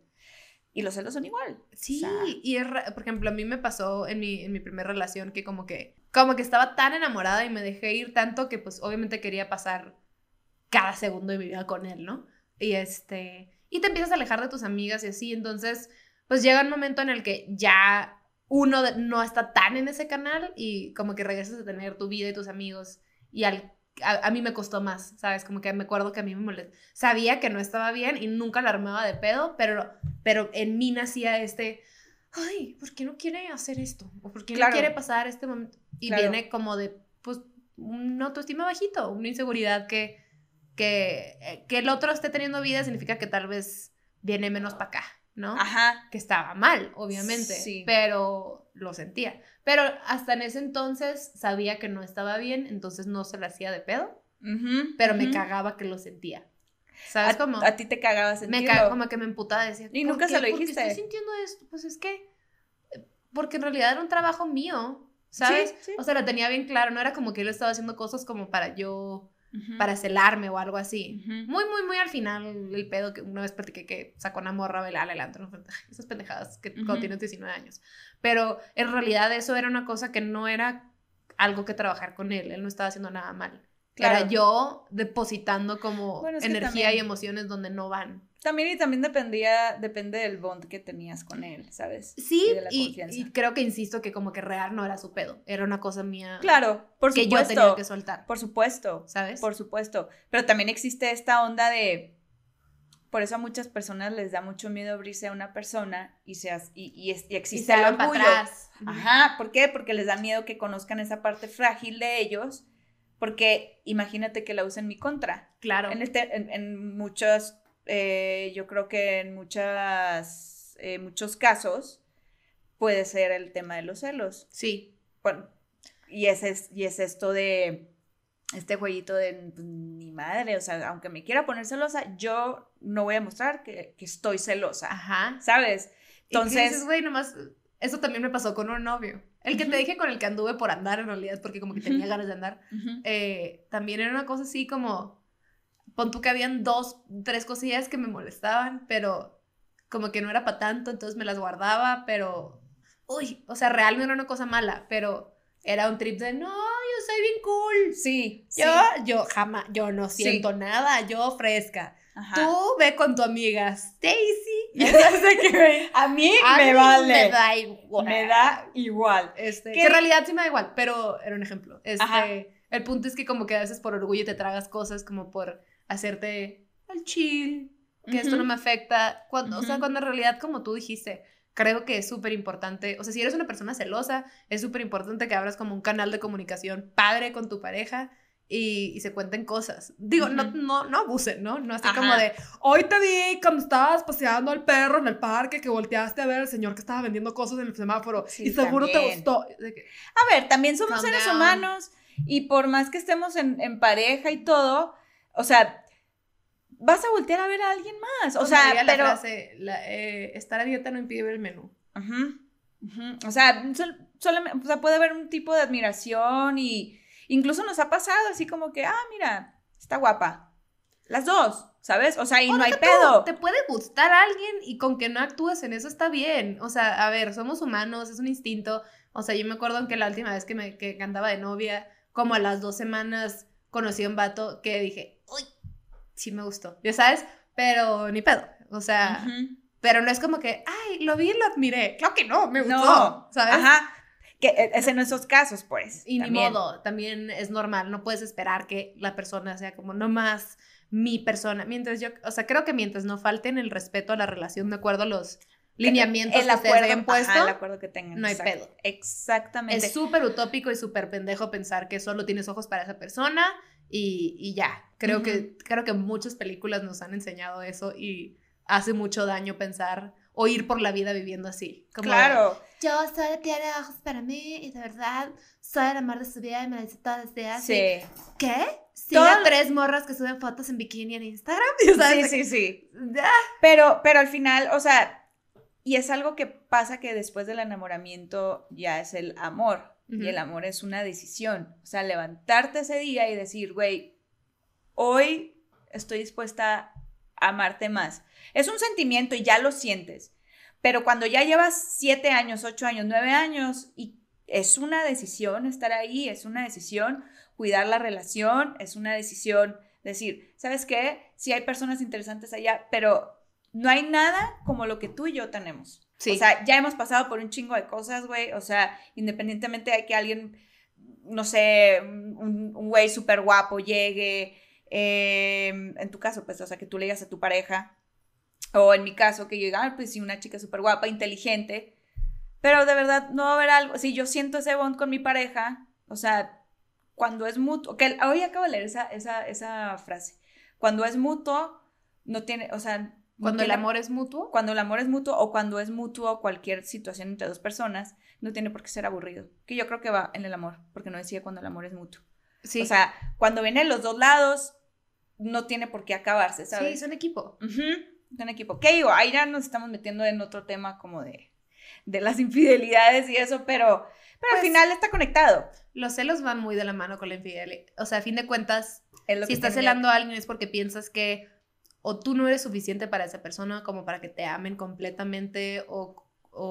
Y los celos son igual. Sí, O sea, y es por ejemplo, a mí me pasó en mi, en mi primera relación que como que, como que estaba tan enamorada y me dejé ir tanto que pues obviamente quería pasar cada segundo de mi vida con él, ¿no? Y este, y te empiezas a alejar de tus amigas y así, entonces pues llega un momento en el que ya uno no está tan en ese canal y como que regresas a tener tu vida y tus amigos y al, a, a mí me costó más, ¿sabes? Como que me acuerdo que a mí me molestó. Sabía que no estaba bien y nunca la armaba de pedo, pero, pero en mí nacía este, ay, ¿por qué no quiere hacer esto? ¿O por qué Claro. no quiere pasar este momento? Y Claro. viene como de, pues, una autoestima bajito, una inseguridad que, que, eh, que el otro esté teniendo vida significa que tal vez viene menos para acá, ¿no? Ajá. que estaba mal, obviamente, Sí. pero lo sentía. Pero hasta en ese entonces sabía que no estaba bien, entonces no se lo hacía de pedo, Ujú, pero me cagaba que lo sentía. ¿Sabes A, cómo? a ti te cagaba me sentirlo. cagaba como que me emputaba, decía, Y ¿por nunca qué? se lo ¿Por qué dijiste? estoy sintiendo esto? Pues es que, eh, porque en realidad era un trabajo mío, ¿sabes? Sí, sí. O sea, lo tenía bien claro, no era como que él estaba haciendo cosas como para yo, Ujú. para celarme o algo así. Ujú. Muy, muy, muy al final, el pedo que una vez platiqué que sacó una morra a bailar al antro. Esas pendejadas que Ujú. cuando tienes 19 años. Pero en realidad eso era una cosa que no era algo que trabajar con él. Él no estaba haciendo nada mal. Claro. Era yo depositando como Bueno, energía también- y emociones donde no van. También y también dependía, depende del bond que tenías con él, ¿sabes? Sí, Y de la y, confianza. y creo que insisto que como que real no era su pedo. Era una cosa mía Claro, por que yo supuesto. tenía que soltar. Por supuesto. ¿Sabes? Por supuesto. Pero también existe esta onda de. Por eso a muchas personas les da mucho miedo abrirse a una persona y, se, y, y y y existe se el para orgullo. atrás. Ajá, ¿por qué? Porque les da miedo que conozcan esa parte frágil de ellos, porque imagínate que la usen en mi contra. Claro. En, este, en, en muchos, eh, yo creo que en muchas, eh, muchos casos puede ser el tema de los celos. Sí. Bueno, y es, es- y es esto de este jueguito de pues, ni madre, o sea, aunque me quiera poner celosa, yo no voy a mostrar que, que estoy celosa, Ajá. ¿sabes? Entonces, güey, nomás, eso también me pasó con un novio. El que te dije con el que anduve por andar en realidad, porque como que tenía ganas de andar, eh, también era una cosa así como, pon tú que habían dos, tres cosillas que me molestaban, pero como que no era para tanto, entonces me las guardaba, pero, uy, o sea, real no era una cosa mala, pero era un trip de, no, yo soy bien cool. sí, sí, Yo, yo jamás, yo no siento nada, yo fresca. ajá. Tú ve con tu amiga Stacy. Güey. a mí A me mí vale, Me da igual. me da igual. Este, que en realidad sí me da igual, pero era un ejemplo. Ajá. Este, el punto es que como que a veces por orgullo te tragas cosas como por hacerte al chill, que esto no me afecta. Cuando, O sea, cuando en realidad, como tú dijiste, creo que es súper importante. O sea, si eres una persona celosa, es súper importante que abras como un canal de comunicación padre con tu pareja. Y, y se cuenten cosas. Digo, no, no, no abusen, ¿no? No así Ajá. como de, hoy te vi cuando estabas paseando al perro en el parque, que volteaste a ver al señor que estaba vendiendo cosas en el semáforo Sí, y seguro te gustó. A ver, también somos Calm seres down. humanos y por más que estemos en, en pareja y todo, o sea, vas a voltear a ver a alguien más. O sea, la pero... frase, la, eh, estar a dieta no impide ver el menú. Ujú. O sea, sol- solamente, o sea, puede haber un tipo de admiración y incluso nos ha pasado así como que, ah, mira, está guapa. Las dos, ¿sabes? O sea, y O no hay pedo. Te puede gustar a alguien y con que no actúes en eso está bien. O sea, a ver, somos humanos, es un instinto. O sea, yo me acuerdo que la última vez que me que andaba de novia, como a las dos semanas, conocí a un vato que dije, sí me gustó. Ya sabes, pero ni pedo. O sea, pero no es como que, ay, lo vi y lo admiré. Claro que no, me gustó. No, ¿Sabes? Ajá. Que e- es en esos casos, pues. Y ni modo, también es normal, no puedes esperar que la persona sea como nomás mi persona. Mientras yo, o sea, creo que mientras no falten el respeto a la relación de acuerdo a los lineamientos el que acuerdo, hayan puesto, ajá, el acuerdo que tengan. no hay pedo. Exactamente. es súper utópico y súper pendejo pensar que solo tienes ojos para esa persona y, y ya. Creo, que, creo que muchas películas nos han enseñado eso y hace mucho daño pensar o ir por la vida viviendo así. Como de, claro. yo solo tiene ojos para mí y de verdad soy el amor de su vida y me lo dice todos los días. Sí. ¿Qué? Todo- a tres morras que suben fotos en bikini en Instagram. Ya Sí, sabes, sí, sí. Pero, pero al final, o sea, y es algo que pasa que después del enamoramiento ya es el amor. Y el amor es una decisión. O sea, levantarte ese día y decir, güey, hoy estoy dispuesta a amarte más. Es un sentimiento y ya lo sientes. Pero cuando ya llevas siete años, ocho años, nueve años y es una decisión estar ahí, es una decisión cuidar la relación, es una decisión decir, ¿sabes qué? Sí hay personas interesantes allá, pero no hay nada como lo que tú y yo tenemos. Sí. O sea, ya hemos pasado por un chingo de cosas, güey. O sea, independientemente de que alguien, no sé, un güey súper guapo llegue, eh, en tu caso, pues, o sea, que tú le digas a tu pareja, o en mi caso, que yo diga, "Ah, pues sí, una chica súper guapa, inteligente, pero de verdad no va a haber algo, si yo siento ese bond con mi pareja, o sea, cuando es mutuo, que hoy acabo de leer esa, esa, esa frase, cuando es mutuo, no tiene, o sea, Cuando el amor es mutuo. cuando el amor es mutuo o cuando es mutuo cualquier situación entre dos personas, no tiene por qué ser aburrido. Que yo creo que va en el amor, porque no decía cuando el amor es mutuo. Sí. O sea, cuando vienen los dos lados, no tiene por qué acabarse, sí, ¿sabes? son equipo. Ujú, son equipo. ¿Qué digo? Ahí ya nos estamos metiendo en otro tema como de, de las infidelidades y eso, pero, pero al Pues- final está conectado. Los celos van muy de la mano con la infidelidad. O sea, a fin de cuentas, Es lo si que estás celando a alguien es porque piensas que o tú no eres suficiente para esa persona como para que te amen completamente o, o,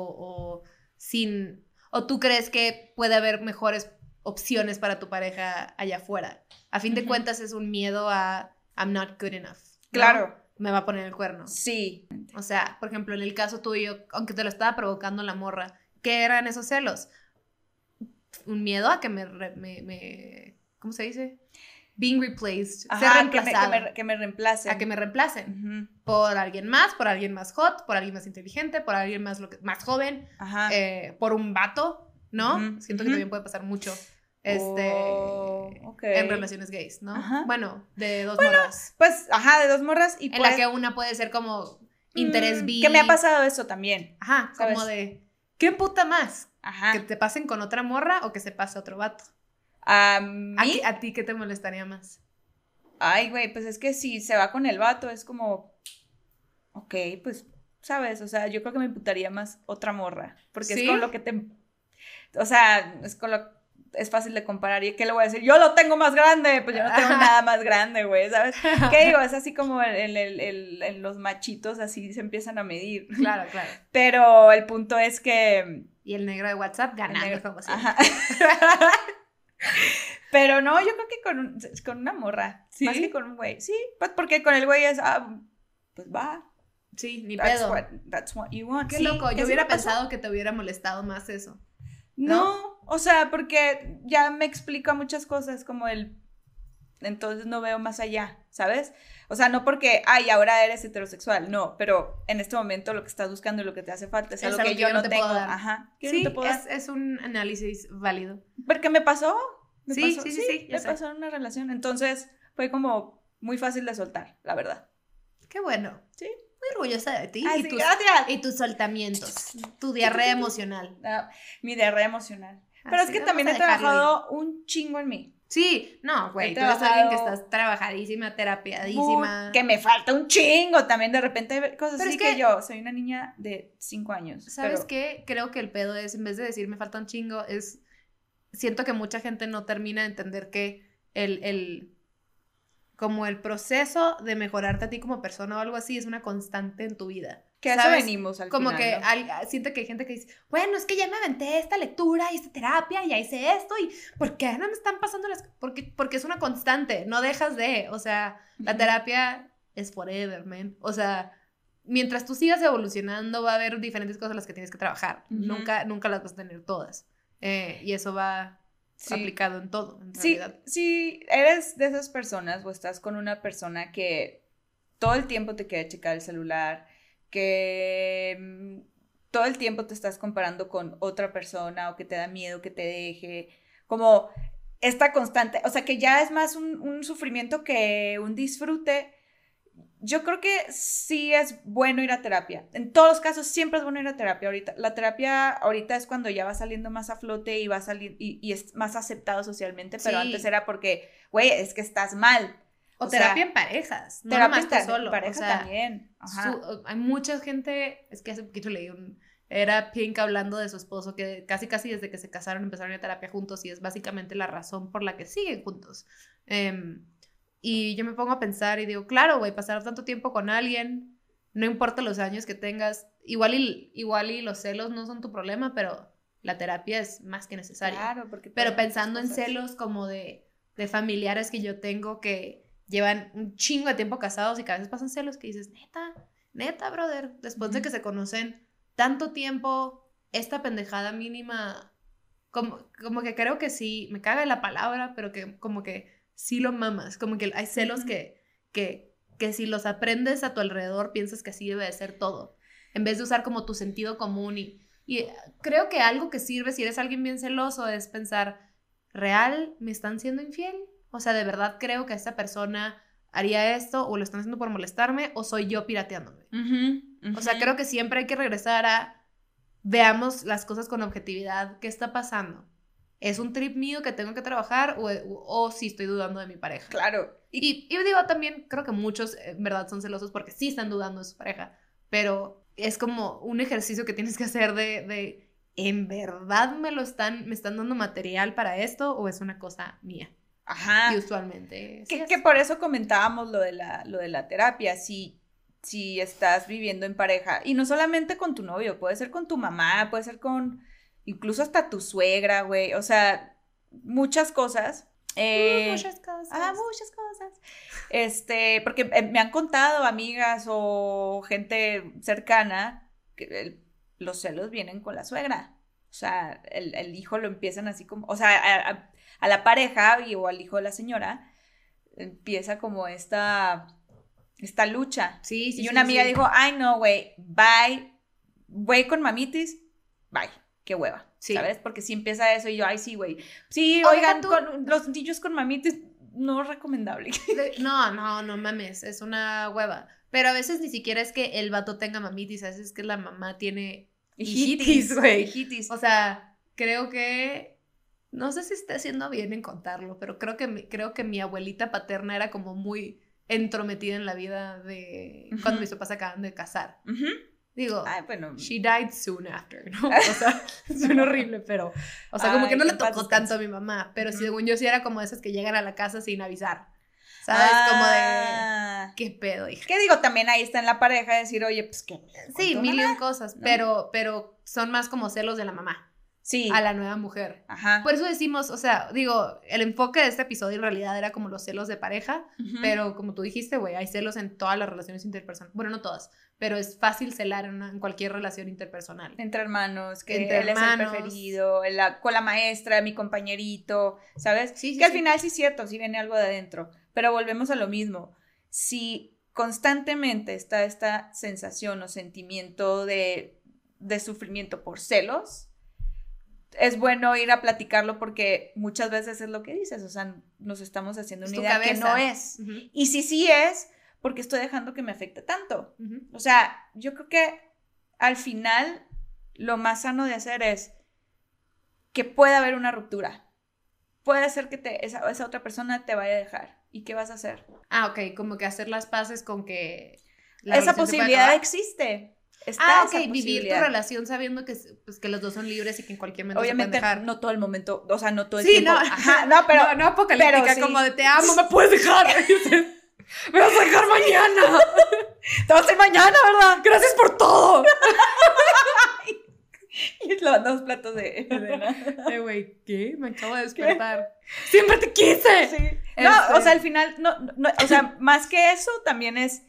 o sin... O tú crees que puede haber mejores opciones para tu pareja allá afuera. A fin de cuentas es un miedo a I'm not good enough. ¿no? Claro, Me va a poner el cuerno. sí. O sea, por ejemplo, en el caso tuyo, aunque te lo estaba provocando la morra, ¿qué eran esos celos? Un miedo a que me, me, me- ¿cómo se dice? Being replaced, ser Ajá, que me, que, me, que me reemplacen. a que me reemplacen por alguien más, por alguien más hot, por alguien más inteligente, por alguien más, lo que- más joven, Ajá. eh, por un vato, ¿no? Siento que también puede pasar mucho este, Oh, en relaciones gays, ¿no? Ajá. Bueno, de dos morras. Pues, ajá, de dos morras y En pues, la que una puede ser como interés mm, bi. Que me ha pasado eso también. Ajá, ¿sabes? como de, ¿qué puta más? Ajá. ¿Que te pasen con otra morra o que se pase otro vato? A ¿A, mí, ti- a ti qué te molestaría más? ay, güey, pues es que si se va con el vato, es como, ok, pues, ¿sabes? O sea, yo creo que me imputaría más otra morra, porque ¿Sí? es con lo que te, o sea, es con lo, es fácil de comparar, ¿y qué le voy a decir? Yo lo tengo más grande, pues yo no tengo nada más grande, güey, ¿sabes? ¿Qué digo? Es así como en, el- en los machitos, así se empiezan a medir. Claro, claro. Pero el punto es que... Y el negro de WhatsApp ganando negro- como siempre. Ajá. Pero no, yo creo que con, un- con una morra. ¿Sí? Más que con un güey. Sí, pues porque con el güey es, ah, pues va. Sí, ni That's pedo. what, that's what you want. Qué Sí, loco, yo hubiera pensado que te hubiera molestado más eso. No, o sea, porque ya me explica muchas cosas como el... Entonces no veo más allá, ¿sabes? O sea, no porque, ay, ahora eres heterosexual, no, pero en este momento lo que estás buscando y lo que te hace falta es, Es algo que yo no te tengo. Ajá. que no Sí, te es, es un análisis válido. Porque me pasó. Me Sí, pasó, sí, sí, sí, ya me sé. pasó en una relación. Entonces fue como muy fácil de soltar, la verdad. Qué bueno. Sí. Muy orgullosa de ti Así, y, tus, gracias. y tus soltamientos. Tu diarrea emocional. Ah, mi diarrea emocional. Pero es Así, que vamos también he trabajado un chingo en mí. Sí, no, güey, tú eres alguien que estás trabajadísima, terapiadísima. Que me falta un chingo también de repente cosas Pero así es que, que- yo soy una niña de 5 años. ¿Sabes pero- qué? Creo que el pedo es, en vez de decir me falta un chingo, es. Siento que mucha gente no termina de entender que el. el como el proceso de mejorarte a ti como persona o algo así es una constante en tu vida. Que a eso venimos al Como final, que ¿no? al- siento que hay gente que dice, bueno, es que ya me aventé esta lectura y esta terapia y ya hice esto y ¿por qué no me están pasando las cosas? Porque, porque es una constante, no dejas de, o sea, la terapia es forever, man. O sea, mientras tú sigas evolucionando va a haber diferentes cosas las que tienes que trabajar. Nunca, nunca las vas a tener todas. Eh, y eso va Sí. aplicado en todo, en Sí, realidad. si eres de esas personas o estás con una persona que todo el tiempo te quiere checar el celular, que mm, todo el tiempo te estás comparando con otra persona o que te da miedo que te deje, como esta constante, o sea, que ya es más un, un sufrimiento que un disfrute. Yo creo que sí es bueno ir a terapia. En todos los casos siempre es bueno ir a terapia. Ahorita, la terapia ahorita es cuando ya va saliendo más a flote y va a salir y, y es más aceptado socialmente, pero Sí. antes era porque, güey, es que estás mal. O, o sea, terapia en parejas, no terapia nomás en solo. pareja o sea, también. Ajá. Su- hay mucha gente, es que hace poquito leí un, era Pink hablando de su esposo que casi casi desde que se casaron empezaron a ir a terapia juntos y es básicamente la razón por la que siguen juntos. Em, y yo me pongo a pensar y digo, claro, güey, pasar tanto tiempo con alguien, no importa los años que tengas, igual y, igual y los celos no son tu problema, pero la terapia es más que necesaria. Claro, porque Pero pensando en celos como de, de familiares que yo tengo que llevan un chingo de tiempo casados y que a veces pasan celos que dices, neta, neta, brother, después de que se conocen tanto tiempo, esta pendejada mínima, como, como que creo que sí, me caga la palabra, pero que como que sí lo mamas, como que hay celos que, que, que si los aprendes a tu alrededor piensas que así debe de ser todo, en vez de usar como tu sentido común y, y creo que algo que sirve si eres alguien bien celoso es pensar, ¿real me están siendo infiel? O sea, ¿de verdad creo que esta persona haría esto o lo están haciendo por molestarme o soy yo pirateándome? O sea, creo que siempre hay que regresar a veamos las cosas con objetividad. ¿Qué está pasando? ¿Es un trip mío que tengo que trabajar o, o, si estoy dudando de mi pareja? Claro. Y, digo también, creo que muchos eh, en verdad son celosos porque sí están dudando de su pareja, pero es como un ejercicio que tienes que hacer de, de ¿en verdad me lo están, me están dando material para esto o es una cosa mía? Ajá. Y usualmente. Que, es. que por eso comentábamos lo de la, lo de la terapia. Si, si estás viviendo en pareja, y no solamente con tu novio, puede ser con tu mamá, puede ser con incluso hasta tu suegra, güey. O sea, muchas cosas. Eh, Uh, muchas cosas. Ah, muchas cosas. Este, porque eh, me han contado amigas o gente cercana que el- los celos vienen con la suegra. O sea, el, el hijo lo empiezan así como, o sea, a, a- a la pareja y, o al hijo de la señora empieza como esta, esta lucha. Sí, sí, y sí, una amiga sí. dijo, ay no, güey, bye, güey con mamitis, bye, qué hueva, Sí. ¿sabes? Porque si empieza eso y yo, ay sí, güey. Sí, O oigan, tú- con- los niños con mamitis, no recomendable. No, no, no mames, es una hueva. Pero a veces ni siquiera es que el vato tenga mamitis, a veces es que la mamá tiene hijitis, güey. Hijitis. O sea, creo que no sé si esté haciendo bien en contarlo, pero creo que mi, creo que mi abuelita paterna era como muy entrometida en la vida de cuando mis papás acaban de casar. Digo, Ay, bueno. she died soon after, ¿no? O sea, suena horrible, pero o sea, como Ay, que no le tocó tanto a mi mamá, pero según yo sí era como esas que llegan a la casa sin avisar. ¿Sabes? Como de Ah. qué pedo, hija. ¿Qué digo? También ahí está en la pareja decir, oye, pues que. Sí, mil y un cosas, ¿no? pero pero son más como celos de la mamá Sí. a la nueva mujer. Ajá. Por eso decimos, o sea, digo, el enfoque de este episodio en realidad era como los celos de pareja, pero como tú dijiste, güey, hay celos en todas las relaciones interpersonales. Bueno, no todas, pero es fácil celar en, una- en cualquier relación interpersonal. Entre hermanos, que Entre él hermanos. es el preferido, la- con la maestra, mi compañerito, ¿sabes? Sí, sí, que al sí. final sí es cierto, sí viene algo de adentro, pero volvemos a lo mismo. Si constantemente está esta sensación o sentimiento de, de sufrimiento por celos, es bueno ir a platicarlo porque muchas veces es lo que dices, o sea, nos estamos haciendo una idea que no es. Y si sí es, porque estoy dejando que me afecte tanto. O sea, yo creo que al final lo más sano de hacer es que pueda haber una ruptura. Puede ser que te, esa, esa otra persona te vaya a dejar. ¿Y qué vas a hacer? Ah, ok, como que hacer las paces con que... la esa posibilidad existe. Está ah, ok, vivir tu relación sabiendo que, pues, que los dos son libres y que en cualquier momento Obviamente se pueden dejar. no todo el momento, o sea, no todo el Sí, tiempo. no. Ajá, no, pero no, no apocalíptica, pero sí. como de te amo, me puedes dejar. me vas a dejar mañana. te vas a ir mañana, ¿verdad? Gracias por todo. Y lavando dos platos de, de nada. Eh, güey, ¿qué? Me acabo de despertar. ¡Siempre te quise! Sí. No, Este- o sea, al final, no, no, o sea, más que eso, también es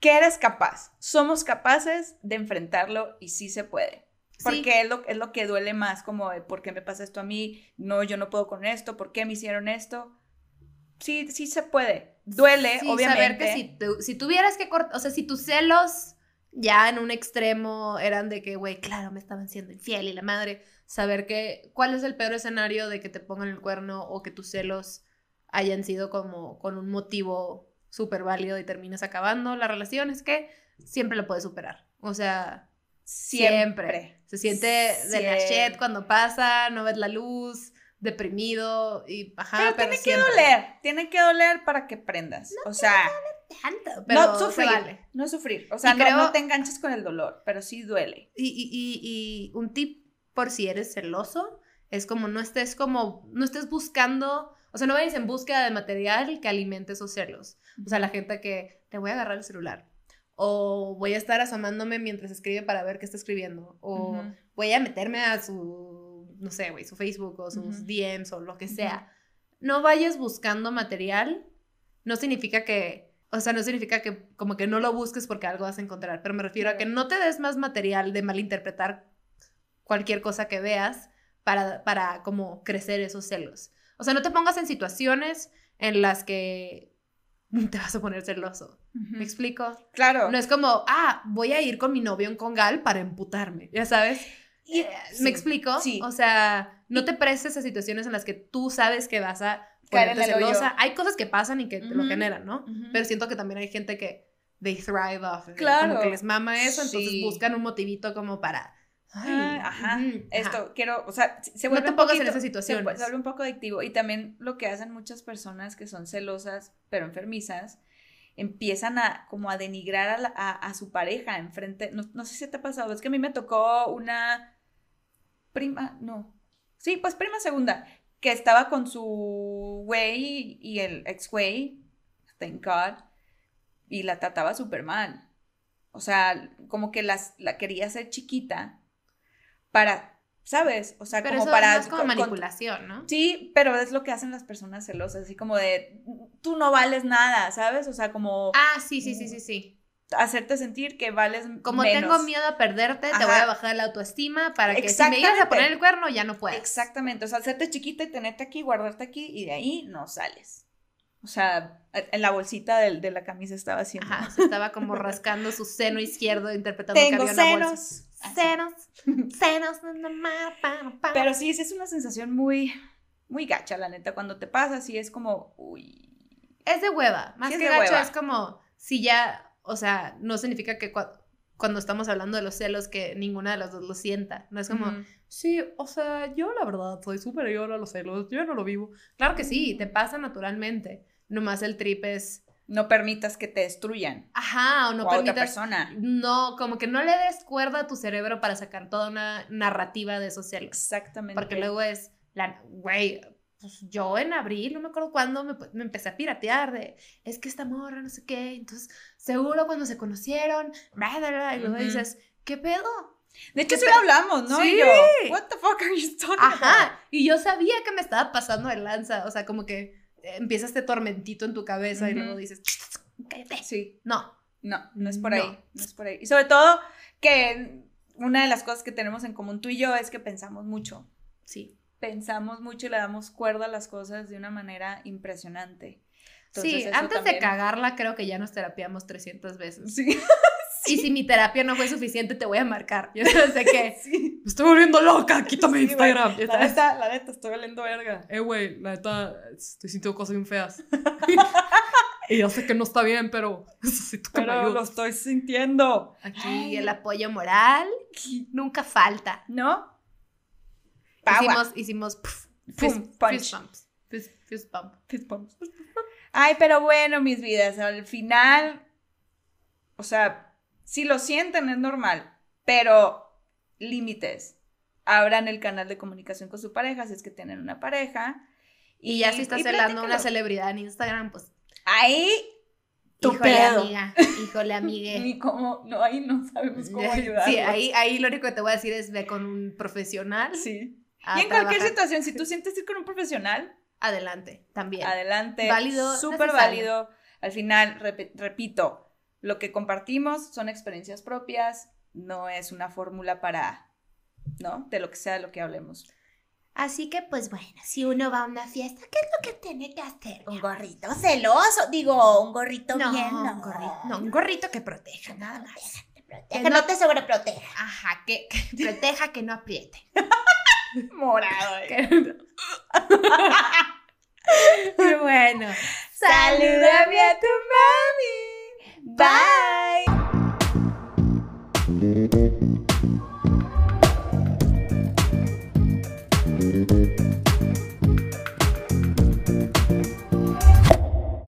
que eres capaz. Somos capaces de enfrentarlo y sí se puede. Porque Sí. es, lo, es lo que duele más, como de, ¿por qué me pasa esto a mí? No, yo no puedo con esto, ¿por qué me hicieron esto? Sí, sí se puede. Duele, Sí, obviamente. saber que si, tu- si tuvieras que cortar, o sea, si tus celos ya en un extremo eran de que, güey, claro, me estaban siendo infiel y la madre, saber que, ¿cuál es el peor escenario de que te pongan el cuerno o que tus celos hayan sido como con un motivo súper válido y terminas acabando la relación? Es que siempre lo puedes superar. O sea, siempre. Se siente de la shit cuando pasa, no ves la luz, deprimido y ajá, Pero, pero, tiene siempre. que doler, tiene que doler para que prendas. o sea, Tanto, pero no sufrir, vale. no sufrir. O sea, no, creo- no te enganches con el dolor, pero sí duele. Y, y- y- y un tip por si eres celoso es como no estés como, no estés buscando, o sea, no vayas en búsqueda de material que alimente esos celos. O sea, la gente que te voy a agarrar el celular. O voy a estar asomándome mientras escribe para ver qué está escribiendo. O voy a meterme a su, no sé, güey, su Facebook o sus. DMs o lo que sea. No vayas buscando material. No significa que, o sea, no significa que como que no lo busques porque algo vas a encontrar. Pero me refiero a que no te des más material de malinterpretar cualquier cosa que veas para, para como crecer esos celos. O sea, no te pongas en situaciones en las que te vas a poner celoso. ¿Me explico? Claro. No es como, ah, voy a ir con mi novio en Congal para emputarme, ya sabes. Y- Eh, sí, ¿Me explico? sí. O sea, no te prestes a situaciones en las que tú sabes que vas a ponerte celosa. Hay cosas que pasan y que te lo generan, ¿no? Pero siento que también hay gente que they thrive off. Claro. Como que les mama eso, entonces Sí. buscan un motivito como para. Ay, ajá. Esto ajá. quiero, o sea, se No vuelve te un pongas en poquito- esas se vuelve un poco adictivo. Y también lo que hacen muchas personas que son celosas, pero enfermizas, empiezan a como a denigrar a, la- a- a su pareja enfrente. No, no sé si te ha pasado, es que a mí me tocó una prima, no. Sí, pues prima segunda, que estaba con su güey y el ex güey, thank God, y la trataba súper mal. O sea, como que las, la quería hacer chiquita para, ¿sabes? O sea, Pero como eso para... es como con- con- manipulación, ¿no? Sí, pero es lo que hacen las personas celosas, así como de, tú no vales nada, ¿sabes? O sea, como Ah, sí, sí, sí, sí, sí. hacerte sentir que vales Como menos. tengo miedo a perderte, te voy a bajar la autoestima para que si me llegas a poner el cuerno, ya no puedas. Exactamente, o sea, hacerte chiquita y tenerte aquí, guardarte aquí y de ahí no sales. O sea, en la bolsita del- de, la camisa estaba haciendo. Ajá, se estaba como rascando su seno izquierdo, interpretando que Tengo había una bolsa. senos. Así. Pa, pa. Pero sí, sí es una sensación muy, muy gacha, la neta. Cuando te pasa, sí es como, uy. Es de hueva, más Sí, que hueva. es como si ya, o sea, no significa que cua- cuando estamos hablando de los celos que ninguna de las dos lo sienta, no es como, sí, o sea, yo la verdad soy superior a los celos, yo no lo vivo. Claro que sí, te pasa naturalmente, nomás el trip es, No permitas que te destruyan. ajá, o no o a otra permitas, persona. no, como que no le des cuerda a tu cerebro para sacar toda una narrativa de esos celos. Exactamente. Porque luego es, la, güey, pues yo en abril, no me acuerdo cuándo, me, me empecé a piratear de, es que esta morra, no sé qué, entonces, seguro cuando se conocieron, bla, bla, bla, y luego dices, ¿qué pedo? De hecho, ¿Qué sí lo hablamos, ¿no? Sí. Y yo, what the fuck are you talking about? Ajá, y yo sabía que me estaba pasando de lanza, o sea, como que empieza este tormentito en tu cabeza y luego dices, cállate. Sí, No, no, no es por No. ahí, no es por ahí. Y sobre todo que una de las cosas que tenemos en común tú y yo es que pensamos mucho. sí. Pensamos mucho y le damos cuerda a las cosas de una manera impresionante. Entonces, sí, antes de cagarla creo que ya nos terapiamos 300 veces. Sí, Y si mi terapia no fue suficiente, te voy a marcar. Yo no sé qué. sí. Me estoy volviendo loca, quítame Instagram. La neta, la neta, estoy valiendo verga. Eh, güey, la neta, estoy sintiendo cosas bien feas. y yo sé que no está bien, pero necesito que me Pero lo ayudes. estoy sintiendo. Aquí Ay. el apoyo moral nunca falta. ¿No? Power. Hicimos, hicimos pf, Pum, fist, fist bumps. Fist, fist bump. Fist bumps. Ay, pero bueno, mis vidas, al final, o sea, Si lo sienten es normal, pero límites. Abran el canal de comunicación con su pareja si es que tienen una pareja. Y, ya si estás celando una celebridad en Instagram, pues Ahí, tu híjole pedo. amiga, híjole amigue. Ni cómo, no, ahí no sabemos cómo ayudar. Sí, ahí, ahí lo único que te voy a decir es ve con un profesional. Sí. Y en cualquier situación, si tú sientes ir con un profesional, Adelante, también. adelante. Válido, Súper válido. Al final, repito, lo que compartimos son experiencias propias, no es una fórmula para, ¿no? De lo que sea de lo que hablemos. Así que, pues bueno, si uno va a una fiesta, ¿qué es lo que tiene que hacer? Un gorrito celoso, digo, un gorrito No, bien. un gorrito, no, un gorrito que proteja, nada más. Que, proteja, que no te sobreproteja. Ajá, que, que proteja, que no apriete. Morado. eh. Bueno, Salúdame a tu mami. Bye.